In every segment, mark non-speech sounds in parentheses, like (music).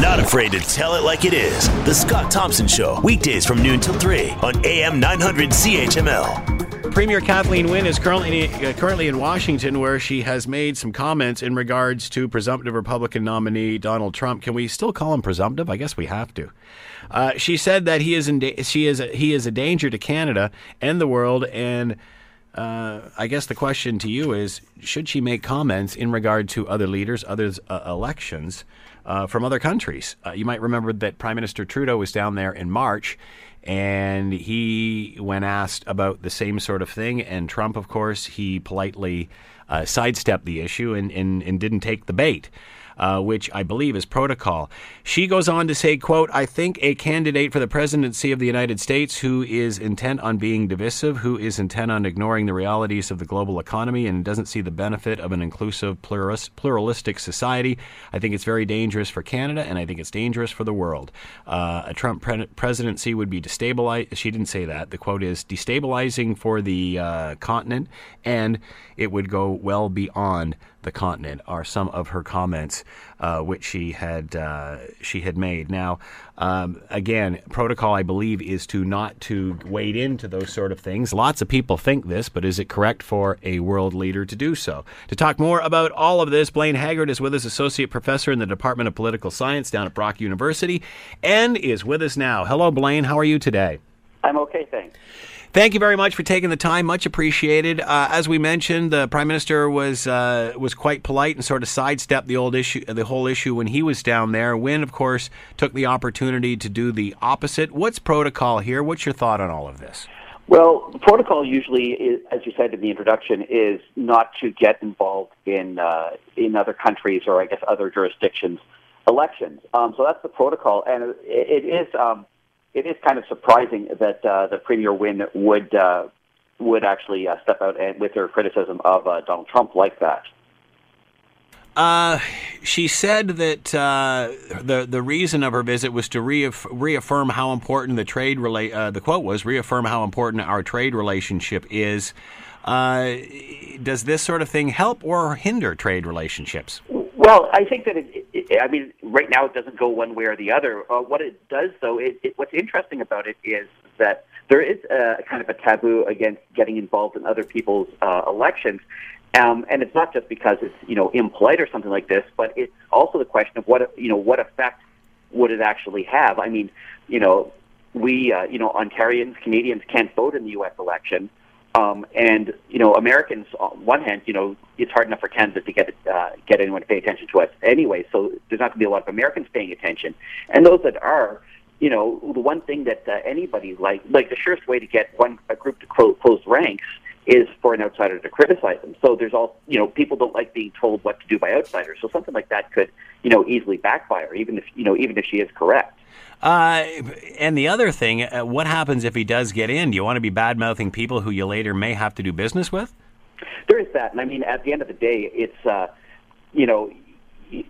Not afraid to tell it like it is. The Scott Thompson Show, weekdays from noon till 3 on AM 900 CHML. Premier Kathleen Wynne is currently uh, currently in Washington, where she has made some comments in regards to presumptive Republican nominee Donald Trump. Can we still call him presumptive? I guess we have to. Uh, she said that he is da- she is a, he is a danger to Canada and the world, and uh, I guess the question to you is: Should she make comments in regard to other leaders, others uh, elections uh, from other countries? Uh, you might remember that Prime Minister Trudeau was down there in March, and he, when asked about the same sort of thing, and Trump, of course, he politely uh, sidestepped the issue and, and, and didn't take the bait uh, which I believe is protocol. She goes on to say, quote, I think a candidate for the presidency of the United States who is intent on being divisive, who is intent on ignoring the realities of the global economy and doesn't see the benefit of an inclusive, pluralistic society, I think it's very dangerous for Canada and I think it's dangerous for the world. Uh, a Trump pre- presidency would be destabilized. She didn't say that. The quote is destabilizing for the uh, continent and it would go well beyond the continent are some of her comments uh, which she had uh, she had made. Now, um, again, protocol I believe is to not to wade into those sort of things. Lots of people think this, but is it correct for a world leader to do so? To talk more about all of this, Blayne Haggart is with us, associate professor in the Department of Political Science down at Brock University, and is with us now. Hello, Blayne. How are you today? I'm okay, thanks. Thank you very much for taking the time. Much appreciated. Uh, as we mentioned, the prime minister was uh, was quite polite and sort of sidestepped the old issue, the whole issue when he was down there. Wynne, of course, took the opportunity to do the opposite. What's protocol here? What's your thought on all of this? Well, protocol usually, is, as you said in the introduction, is not to get involved in uh, in other countries or I guess other jurisdictions elections. Um, so that's the protocol, and it, it is. Um, it is kind of surprising that uh, the Premier Wynne would uh, would actually uh, step out and with her criticism of uh, Donald Trump like that. Uh, she said that uh, the the reason of her visit was to reaff- reaffirm how important the trade rela- uh, the quote was reaffirm how important our trade relationship is. Uh, does this sort of thing help or hinder trade relationships? Well, I think that it, I mean, right now it doesn't go one way or the other. Uh, what it does, though, it, it, what's interesting about it is that there is a kind of a taboo against getting involved in other people's uh, elections. Um, and it's not just because it's you know impolite or something like this, but it's also the question of what you know what effect would it actually have. I mean, you know, we uh, you know Ontarians, Canadians can't vote in the U.S. election. Um, and you know, Americans, on one hand, you know, it's hard enough for Canada to get uh, get anyone to pay attention to us anyway. So there's not going to be a lot of Americans paying attention, and those that are, you know, the one thing that uh, anybody like like the surest way to get one a group to close, close ranks is for an outsider to criticize them. So there's all you know, people don't like being told what to do by outsiders. So something like that could you know easily backfire, even if you know even if she is correct. Uh, and the other thing, uh, what happens if he does get in? Do you want to be bad mouthing people who you later may have to do business with? There is that, and I mean, at the end of the day, it's uh, you know,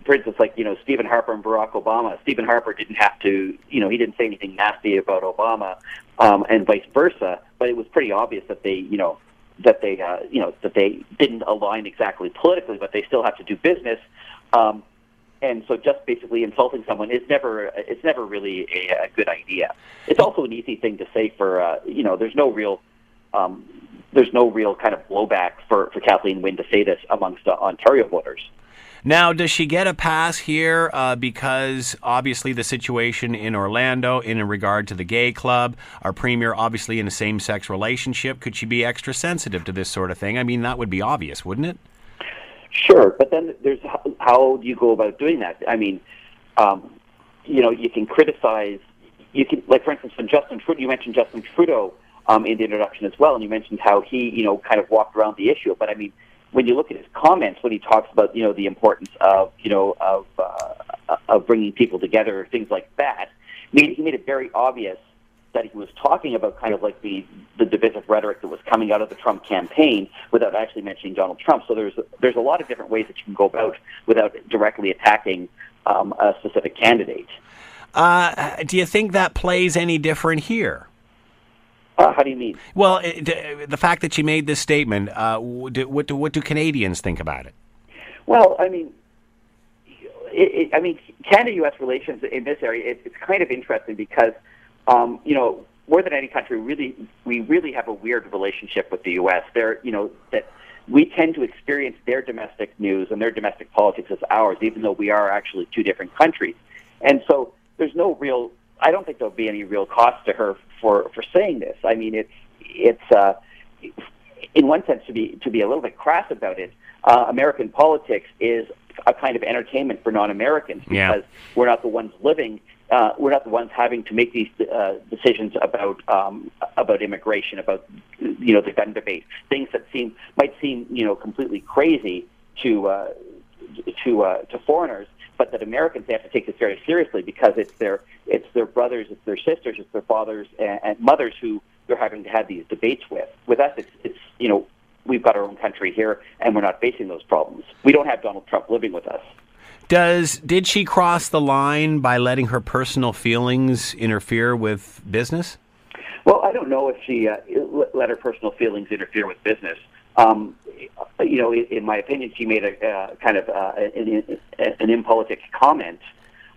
for instance, like you know, Stephen Harper and Barack Obama. Stephen Harper didn't have to, you know, he didn't say anything nasty about Obama, um, and vice versa. But it was pretty obvious that they, you know, that they, uh, you know, that they didn't align exactly politically, but they still have to do business. Um, and so just basically insulting someone is never it's never really a, a good idea. It's also an easy thing to say for uh, you know there's no real um, there's no real kind of blowback for for Kathleen Wynne to say this amongst uh, Ontario voters. Now, does she get a pass here uh, because obviously the situation in Orlando in regard to the gay club, our premier obviously in a same sex relationship? Could she be extra sensitive to this sort of thing? I mean, that would be obvious, wouldn't it? Sure, but then there's how, how do you go about doing that? I mean, um, you know, you can criticize. You can, like, for instance, when Justin Trudeau, you mentioned Justin Trudeau um, in the introduction as well, and you mentioned how he, you know, kind of walked around the issue. But I mean, when you look at his comments, when he talks about, you know, the importance of, you know, of uh, of bringing people together, things like that, I mean, he made it very obvious that he was talking about kind of like the, the divisive rhetoric that was coming out of the Trump campaign without actually mentioning Donald Trump. So there's there's a lot of different ways that you can go about without directly attacking um, a specific candidate. Uh, do you think that plays any different here? Uh, how do you mean? Well, it, the fact that she made this statement, uh, what, do, what do Canadians think about it? Well, I mean, it, it, I mean, Canada-U.S. relations in this area, it, it's kind of interesting because, um, you know, more than any country, really, we really have a weird relationship with the U.S. There, you know, that we tend to experience their domestic news and their domestic politics as ours, even though we are actually two different countries. And so there's no real. I don't think there'll be any real cost to her for for saying this. I mean, it's it's uh, in one sense to be to be a little bit crass about it. Uh, American politics is a kind of entertainment for non-Americans because Yeah. we're not the ones living. Uh, we're not the ones having to make these uh, decisions about um, about immigration, about you know the gun debate, things that seem might seem you know completely crazy to uh, to uh, to foreigners, but that Americans have to take this very seriously because it's their it's their brothers, it's their sisters, it's their fathers and, and mothers who they're having to have these debates with. With us, it's it's you know we've got our own country here, and we're not facing those problems. We don't have Donald Trump living with us. Does did she cross the line by letting her personal feelings interfere with business? Well, I don't know if she uh, let her personal feelings interfere with business. Um, you know, in, in my opinion, she made a uh, kind of uh, an, an impolitic comment.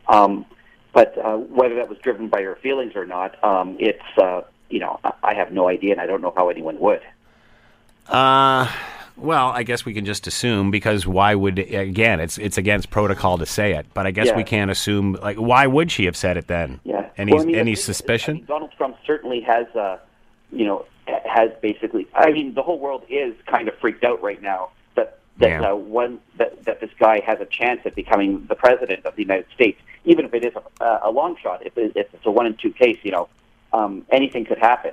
Um, but uh, whether that was driven by her feelings or not, um, it's uh, you know I- I have no idea, and I don't know how anyone would. Uh, well, I guess we can just assume because why would again? It's it's against protocol to say it, but I guess Yeah. we can't assume. Like, why would she have said it then? Yeah. Any Well, I mean, any suspicion? I mean, Donald Trump certainly has, uh, you know, has basically. I mean, the whole world is kind of freaked out right now that that Yeah. uh, one that that this guy has a chance at becoming the president of the United States, even if it is a, a long shot. If, it, if it's a one in two case, you know, um, anything could happen.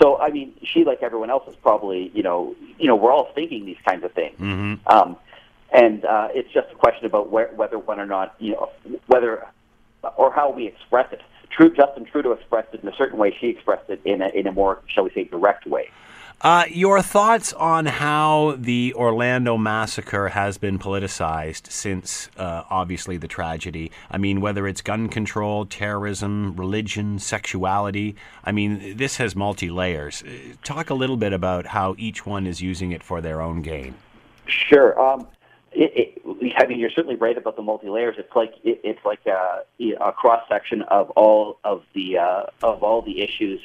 So, I mean, she, like everyone else, is probably, you know, you know, we're all thinking these kinds of things. hmm Um, and uh, it's just a question about where, whether one or not, you know, whether or how we express it. True, Justin Trudeau expressed it in a certain way. She expressed it in a, in a more, shall we say, direct way. Uh, your thoughts on how the Orlando massacre has been politicized since, uh, obviously, the tragedy? I mean, whether it's gun control, terrorism, religion, sexuality. I mean, this has multi layers. Talk a little bit about how each one is using it for their own gain. Sure. Um, it, it, I mean, you're certainly right about the multi layers. It's like it, it's like a, a cross section of all of the uh, of all the issues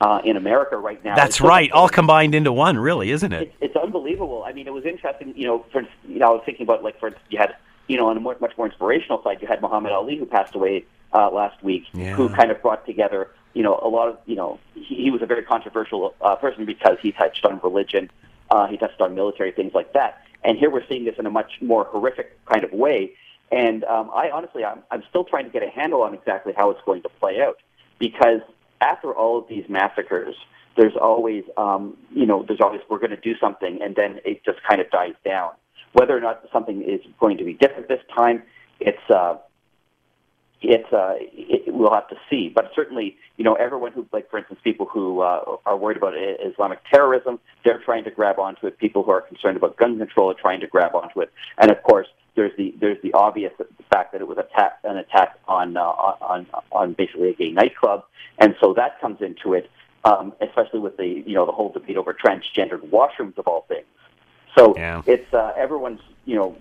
uh, in America right now. That's It's right, all combined into one, really, isn't it? it's, it's unbelievable. I mean, it was interesting. You know, for you know, I was thinking about like for you had you know on a more, much more inspirational side, you had Muhammad Ali who passed away uh, last week, Yeah. who kind of brought together you know a lot of you know he, he was a very controversial uh, person because he touched on religion, uh, he touched on military things like that, and here we're seeing this in a much more horrific kind of way. And um, I honestly, I'm, I'm still trying to get a handle on exactly how it's going to play out because after all of these massacres, there's always, um, you know, there's always we're going to do something, and then it just kind of dies down. Whether or not something is going to be different this time, it's uh, it's uh, it, we'll have to see. But certainly, you know, everyone who, like for instance, people who uh, are worried about I- Islamic terrorism, they're trying to grab onto it. People who are concerned about gun control are trying to grab onto it. And of course, there's the there's the obvious fact that it was attack, an attack on uh, on on basically a gay nightclub, and so that comes into it. Um, especially with the you know the whole debate over transgendered washrooms of all things. So Yeah. it's uh, everyone's you know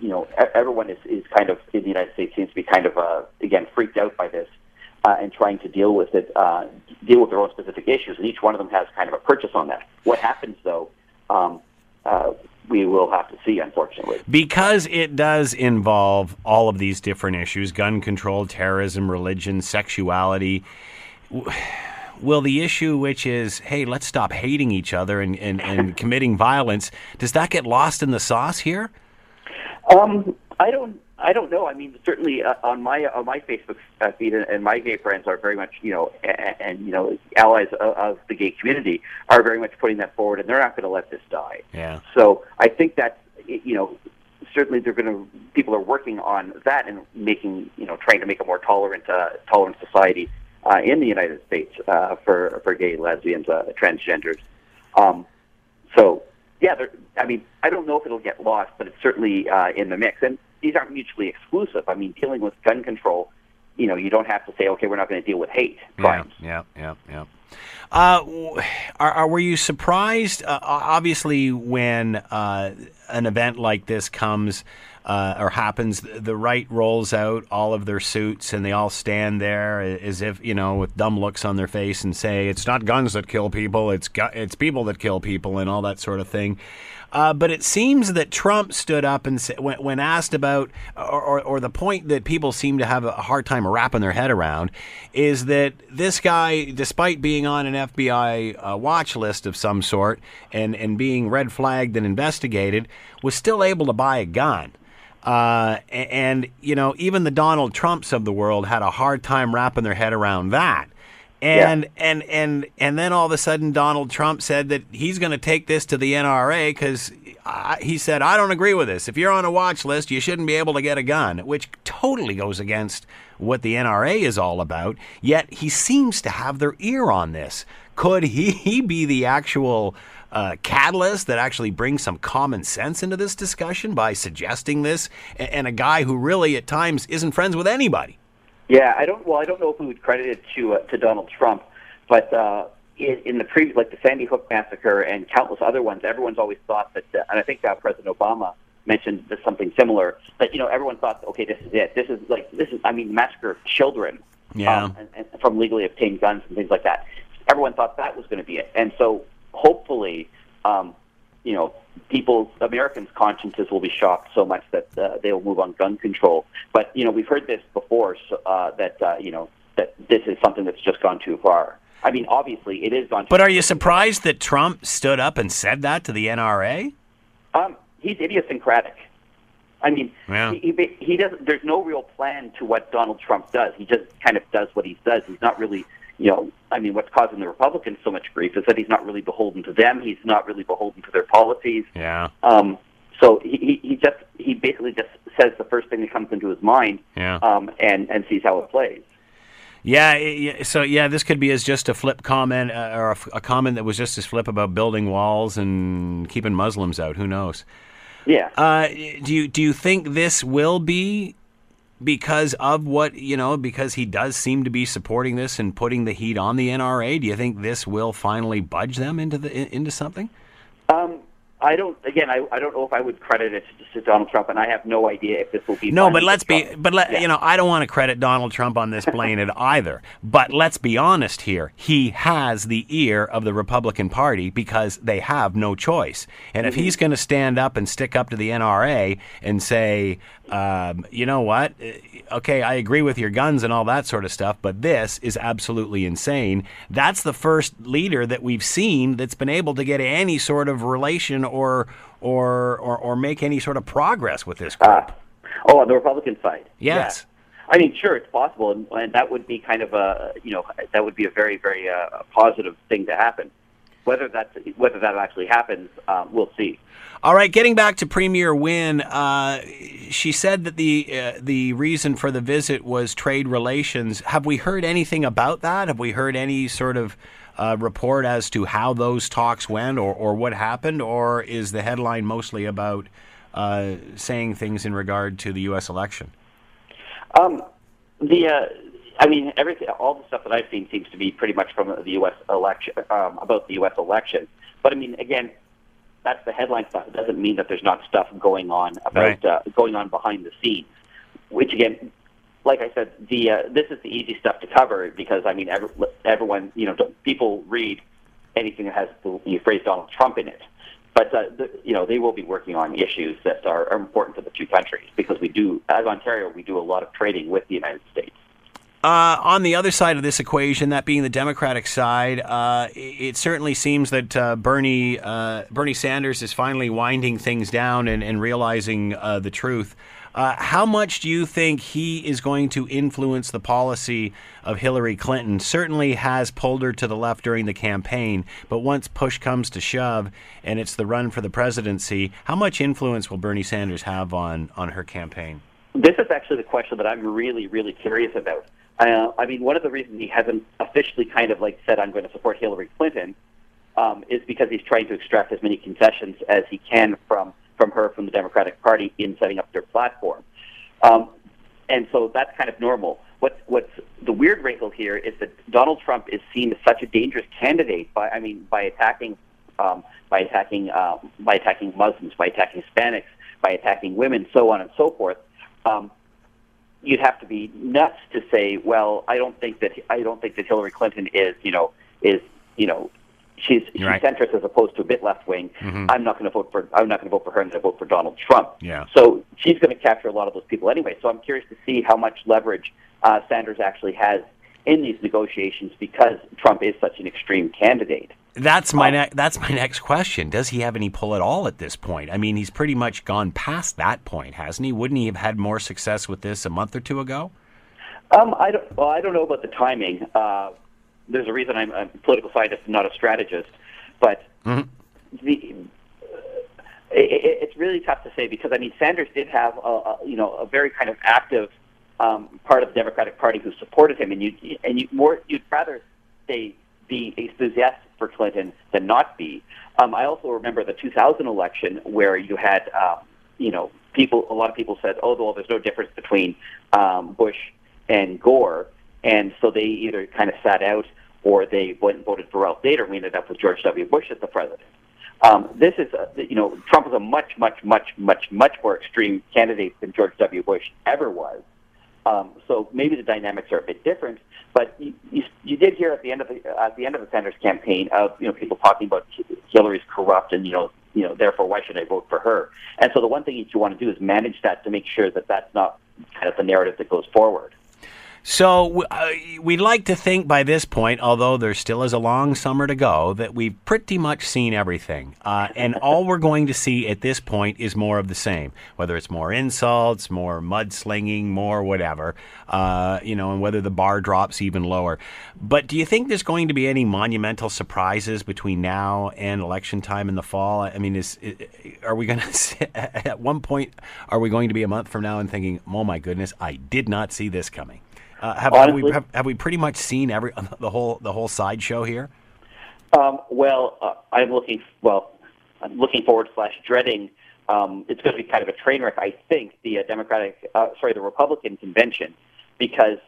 you know everyone is, is kind of in the United States seems to be kind of uh, again freaked out by this uh, and trying to deal with it, uh, deal with their own specific issues, and each one of them has kind of a purchase on that. What happens though? Um, uh, we will have to see, unfortunately. Because it does involve all of these different issues gun control, terrorism, religion, sexuality. Will the issue, which is, hey, let's stop hating each other and, and, and (laughs) committing violence, does that get lost in the sauce here? Um, I don't. I don't know. I mean, certainly uh, on my on my Facebook uh, feed, and, and my gay friends are very much, you know, and, and you know, allies of, of the gay community are very much putting that forward, and they're not going to let this die. Yeah. So I think that you know, certainly they're going to people are working on that and making you know, trying to make a more tolerant uh, tolerant society uh, in the United States uh, for for gay, lesbians, uh, transgenders. Um, so yeah, I mean, I don't know if it'll get lost, but it's certainly uh, in the mix. And these aren't mutually exclusive. I mean, dealing with gun control, you know, you don't have to say, okay, we're not going to deal with hate crimes. Yeah, yeah, yeah, yeah. Uh, are, are, were you surprised? Uh, obviously, when uh, an event like this comes, uh, or happens, the right rolls out all of their suits and they all stand there as if you know with dumb looks on their face and say it's not guns that kill people, it's gu- it's people that kill people and all that sort of thing. Uh, but it seems that Trump stood up and when, when asked about, or, or, or, the point that people seem to have a hard time wrapping their head around, is that this guy, despite being on an FBI uh, watch list of some sort and, and being red flagged and investigated, was still able to buy a gun. Uh, and, you know, even the Donald Trumps of the world had a hard time wrapping their head around that. And yeah. and and and then all of a sudden, Donald Trump said that he's going to take this to the NRA because he said, "I don't agree with this. If you're on a watch list, you shouldn't be able to get a gun," which totally goes against what the NRA is all about. Yet he seems to have their ear on this. Could he, (laughs) he be the actual uh, catalyst that actually brings some common sense into this discussion by suggesting this? And, and a guy who really at times isn't friends with anybody. Yeah, I don't. Well, I don't know if we would credit it to uh, to Donald Trump, but uh, in, in the previous, like the Sandy Hook massacre and countless other ones, everyone's always thought that, uh, and I think uh, President Obama mentioned something similar. That you know, everyone thought, okay, this is it. This is like this is. I mean, massacre of children. Yeah. Um, and, and from legally obtained guns and things like that. Everyone thought that was going to be it, and so hopefully, um, you know, people, Americans' consciences will be shocked so much that uh, they will move on gun control. But you know, we've heard this before so, uh, that uh, you know that this is something that's just gone too far. I mean, obviously, it is gone. but are you surprised that Trump stood up and said that to the NRA? Um, he's idiosyncratic. I mean, yeah. he, he, he doesn't. There's no real plan to what Donald Trump does. He just kind of does what he does. He's not really you know, I mean, what's causing the Republicans so much grief is that he's not really beholden to them. He's not really beholden to their policies. Yeah. Um, so he, he just he basically just says the first thing that comes into his mind. Yeah. Um, and and sees how it plays. Yeah, so yeah, this could be as just a flip comment uh, or a, a, comment that was just as flip about building walls and keeping Muslims out. Who knows? Yeah. Uh, do you do you think this will be because of what you know because he does seem to be supporting this and putting the heat on the NRA do you think this will finally budge them into the into something um, I don't. Again, I, I don't know if I would credit it to, Donald Trump, and I have no idea if this will be. No, but let's be. But let yeah. you know, I don't want to credit Donald Trump on this (laughs) it either. But let's be honest here. He has the ear of the Republican Party because they have no choice. And mm-hmm. if he's going to stand up and stick up to the NRA and say, um, you know what? Okay, I agree with your guns and all that sort of stuff, but this is absolutely insane. That's the first leader that we've seen that's been able to get any sort of relation or or or, or make any sort of progress with this group. Uh, oh, on the Republican side. Yes. Yeah. I mean, sure, it's possible, and, and, that would be kind of a you know that would be a very very uh, positive thing to happen. Whether that whether that actually happens, uh, we'll see. All right, getting back to Premier Wynne, uh, she said that the uh, the reason for the visit was trade relations. Have we heard anything about that? Have we heard any sort of uh, report as to how those talks went or, or what happened, or is the headline mostly about uh, saying things in regard to the U.S. election? Um, the uh, I mean, everything, all the stuff that I've seen seems to be pretty much from the U.S. election um, about the U.S. election. But I mean, again, that's the headline stuff. It doesn't mean that there's not stuff going on about right. uh, going on behind the scenes. Which again, like I said, the uh, this is the easy stuff to cover because I mean, every, everyone, you know, people read anything that has the phrase Donald Trump in it. But uh, the, you know, they will be working on issues that are, are important to the two countries because we do, as Ontario, we do a lot of trading with the United States. Uh, on the other side of this equation, that being the Democratic side, uh, it, certainly seems that uh, Bernie uh, Bernie Sanders is finally winding things down and, and realizing uh, the truth. Uh, how much do you think he is going to influence the policy of Hillary Clinton? Certainly has pulled her to the left during the campaign, but once push comes to shove and it's the run for the presidency, how much influence will Bernie Sanders have on, on her campaign? This is actually the question that I'm really, really curious about. Uh, I mean, one of the reasons he hasn't officially kind of like said, I'm going to support Hillary Clinton, um, is because he's trying to extract as many concessions as he can from from her from the Democratic Party in setting up their platform. Um, and so that's kind of normal. What's, what's the weird wrinkle here is that Donald Trump is seen as such a dangerous candidate by, I mean, by attacking, um, by attacking, um, by attacking Muslims, by attacking Hispanics, by attacking women, so on and so forth. Um, you'd have to be nuts to say, well, I don't think that I don't think that Hillary Clinton is, you know, is you know, she's she's Right. centrist as opposed to a bit left wing. Mhm. I'm not going to vote for I'm not going to vote for her. and I'm going to vote for Donald Trump. Yeah. So she's going to capture a lot of those people anyway. So I'm curious to see how much leverage uh, Sanders actually has in these negotiations because Trump is such an extreme candidate. That's my Um, ne- that's my next question. Does he have any pull at all at this point? I mean, he's pretty much gone past that point, hasn't he? Wouldn't he have had more success with this a month or two ago? Um, I don't. Well, I don't know about the timing. Uh, there's a reason I'm a political scientist and not a strategist, but Mhm. the it, it, it's really tough to say because I mean Sanders did have a, a you know a very kind of active um, part of the Democratic Party who supported him, and you and you more you'd rather say be enthusiastic for Clinton than not be. Um, I also remember the 2000 election where you had um, you know people a lot of people said oh well there's no difference between um, Bush and Gore, and so they either kind of sat out or they went and voted for Ralph Nader. We ended up with George W. Bush as the president. Um, this is, a, you know, Trump is a much, much, much, much, much more extreme candidate than George W. Bush ever was. Um, so maybe the dynamics are a bit different. But you, you, you did hear at the end of the at the end of the Sanders campaign of you know people talking about Hillary's corrupt and you know you know therefore why should I vote for her? And so the one thing that you want to do is manage that to make sure that that's not kind of the narrative that goes forward. So uh, we'd like to think by this point, although there still is a long summer to go, that we've pretty much seen everything. Uh, and (laughs) all we're going to see at this point is more of the same, whether it's more insults, more mudslinging, more whatever, uh, you know, and whether the bar drops even lower. But do you think there's going to be any monumental surprises between now and election time in the fall? I mean, is, are we going (laughs) to, at one point, are we going to be a month from now and thinking, oh my goodness, I did not see this coming? Uh, have, have we have, have we pretty much seen every (laughs) the whole the whole sideshow here? Um, well, uh, I'm looking well. I'm looking forward slash dreading. Um, it's going to be kind of a train wreck, I think. The uh, Democratic, uh, sorry, the Republican convention, because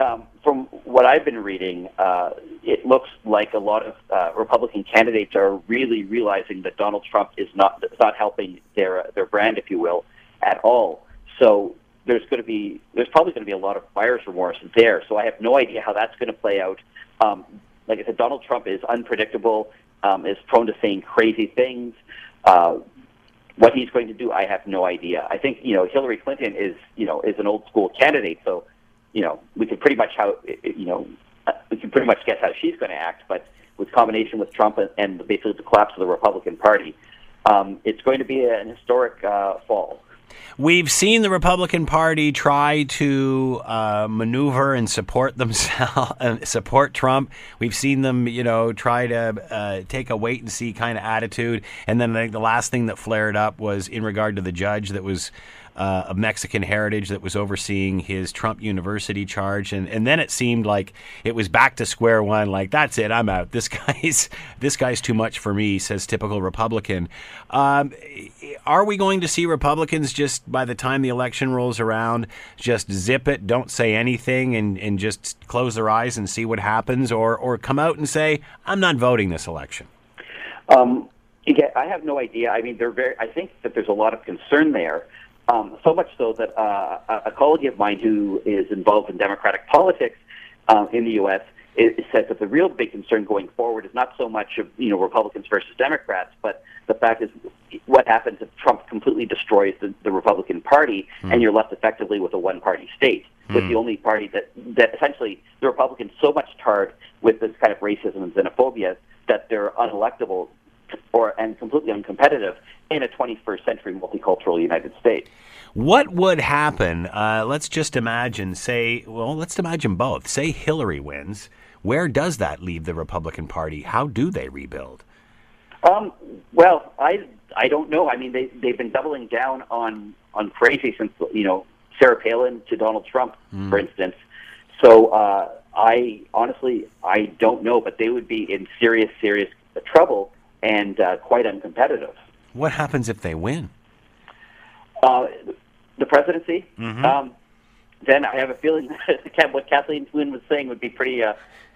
um, from what I've been reading, uh, it looks like a lot of uh, Republican candidates are really realizing that Donald Trump is not is not helping their uh, their brand, if you will, at all. So there's going to be there's probably going to be a lot of buyer's remorse there. So I have no idea how that's going to play out. Um, like I said, Donald Trump is unpredictable, um, is prone to saying crazy things. Uh, what he's going to do, I have no idea. I think you know Hillary Clinton is you know is an old school candidate, so you know we can pretty much how you know uh, we can pretty much guess how she's going to act. But with combination with Trump and, and basically the collapse of the Republican Party, um, it's going to be an historic uh, fall. We've seen the Republican Party try to uh, maneuver and support (laughs) themselves, and support Trump. We've seen them, you know, try to uh, take a wait and see kind of attitude. And then I think the last thing that flared up was in regard to the judge that was uh, of Mexican heritage that was overseeing his Trump University charge, and and then it seemed like it was back to square one. Like that's it, I'm out. This (laughs) guy's this guy's too much for me, says typical Republican. Um, are we going to see Republicans just by the time the election rolls around, just zip it, don't say anything, and and just close their eyes and see what happens, or or come out and say I'm not voting this election? Um, yeah, I have no idea. I mean, they're very. I think that there's a lot of concern there. Um, so much so that uh, a colleague of mine who is involved in Democratic politics um, in the U.S. It, says that the real big concern going forward is not so much of you know Republicans versus Democrats, but the fact is what happens if Trump completely destroys the, the Republican Party and you're left effectively with a one-party state, with the only party that that essentially the Republicans so much tarred with this kind of racism and xenophobia that they're unelectable or and completely uncompetitive in a 21st century multicultural United States. What would happen? Uh, let's just imagine, say, well, let's imagine both. Say Hillary wins. Where does that leave the Republican Party? How do they rebuild? Um, well, I I don't know. I mean, they they've been doubling down on on crazy since you know Sarah Palin to Donald Trump, for instance. So uh, I honestly I don't know, but they would be in serious serious trouble and uh, quite uncompetitive. What happens if they win? Uh, the presidency. Um, then I have a feeling (laughs) that what Kathleen Wynne was saying would be pretty uh,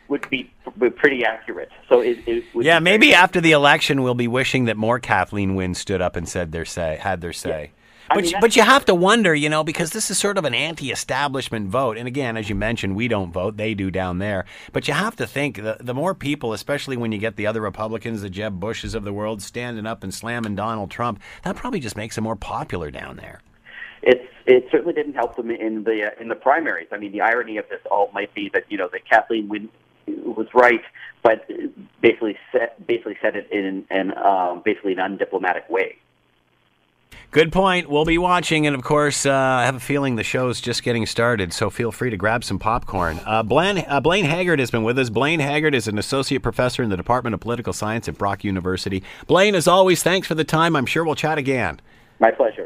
would be pretty accurate. So it, it would Yeah, be maybe after the election, we'll be wishing that more Kathleen Wynne stood up and said their say, had their say. But, mean, but you have to wonder, you know, because this is sort of an anti-establishment vote. And again, as you mentioned, we don't vote; they do down there. But you have to think the the more people, especially when you get the other Republicans, the Jeb Bushes of the world, standing up and slamming Donald Trump, that probably just makes him more popular down there. It's it certainly didn't help them in the uh, in the primaries. I mean, the irony of this all might be that you know that Kathleen Wynne was right, but basically said basically said it in an um, basically an undiplomatic way. Good point. We'll be watching, and of course, uh, I have a feeling the show's just getting started, so feel free to grab some popcorn. Uh, Blayne, uh, Blayne Haggart has been with us. Blayne Haggart is an associate professor in the Department of Political Science at Brock University. Blayne, as always, thanks for the time. I'm sure we'll chat again. My pleasure.